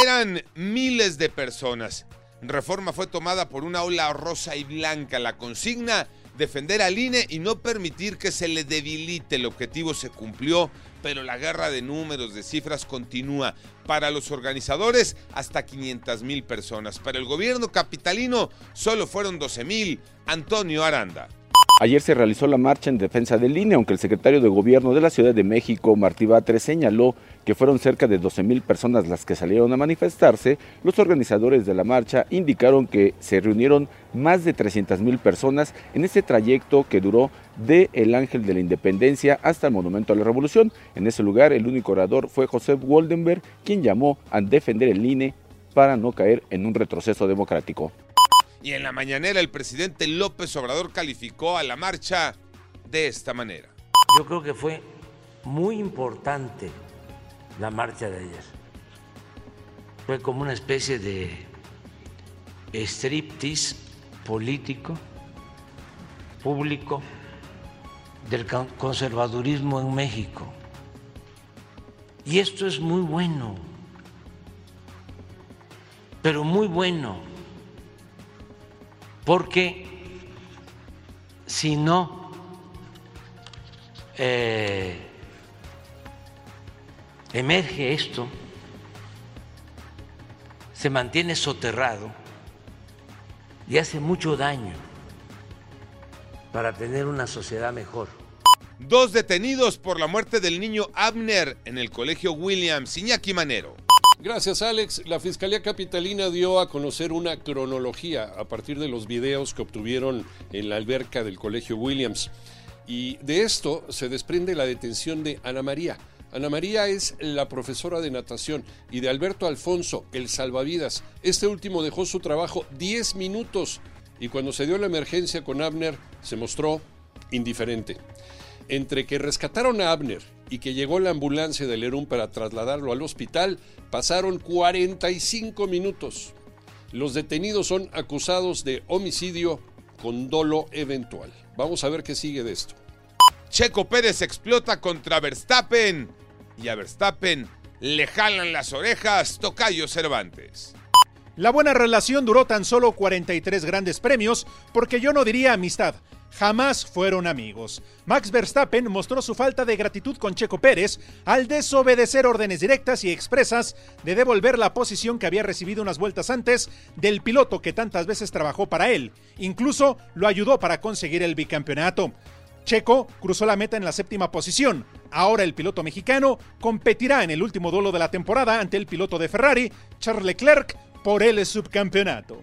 Eran miles de personas. Reforma fue tomada por una ola rosa y blanca. La consigna, defender al INE y no permitir que se le debilite. El objetivo se cumplió, pero la guerra de números, de cifras continúa. Para los organizadores, hasta 500 mil personas. Para el gobierno capitalino, solo fueron 12 mil. Antonio Aranda. Ayer se realizó la marcha en defensa del INE, aunque el secretario de Gobierno de la Ciudad de México, Martí Batres, señaló que fueron cerca de 12 mil personas las que salieron a manifestarse. Los organizadores de la marcha indicaron que se reunieron más de 300 mil personas en ese trayecto que duró de el Ángel de la Independencia hasta el Monumento a la Revolución. En ese lugar, el único orador fue José Woldenberg, quien llamó a defender el INE para no caer en un retroceso democrático. Y en la mañanera el presidente López Obrador calificó a la marcha de esta manera. Yo creo que fue muy importante la marcha de ayer. Fue como una especie de striptease político, público, del conservadurismo en México. Y esto es muy bueno, pero muy bueno porque si no eh, emerge esto, se mantiene soterrado y hace mucho daño para tener una sociedad mejor. Dos detenidos por la muerte del niño Abner en el colegio Williams, Iñaki Manero. Gracias, Alex. La Fiscalía Capitalina dio a conocer una cronología a partir de los videos que obtuvieron en la alberca del Colegio Williams. Y de esto se desprende la detención de Ana María. Ana María es la profesora de natación y de Alberto Alfonso, el salvavidas. Este último dejó su trabajo 10 minutos y cuando se dio la emergencia con Abner se mostró indiferente. Entre que rescataron a Abner y que llegó la ambulancia de Lerún para trasladarlo al hospital, pasaron 45 minutos. Los detenidos son acusados de homicidio con dolo eventual. Vamos a ver qué sigue de esto. Checo Pérez explota contra Verstappen y a Verstappen le jalan las orejas Tocayo Cervantes. La buena relación duró tan solo 43 grandes premios porque yo no diría amistad, jamás fueron amigos. Max Verstappen mostró su falta de gratitud con Checo Pérez al desobedecer órdenes directas y expresas de devolver la posición que había recibido unas vueltas antes del piloto que tantas veces trabajó para él. Incluso lo ayudó para conseguir el bicampeonato. Checo cruzó la meta en la séptima posición. Ahora el piloto mexicano competirá en el último duelo de la temporada ante el piloto de Ferrari, Charles Leclerc, por el subcampeonato.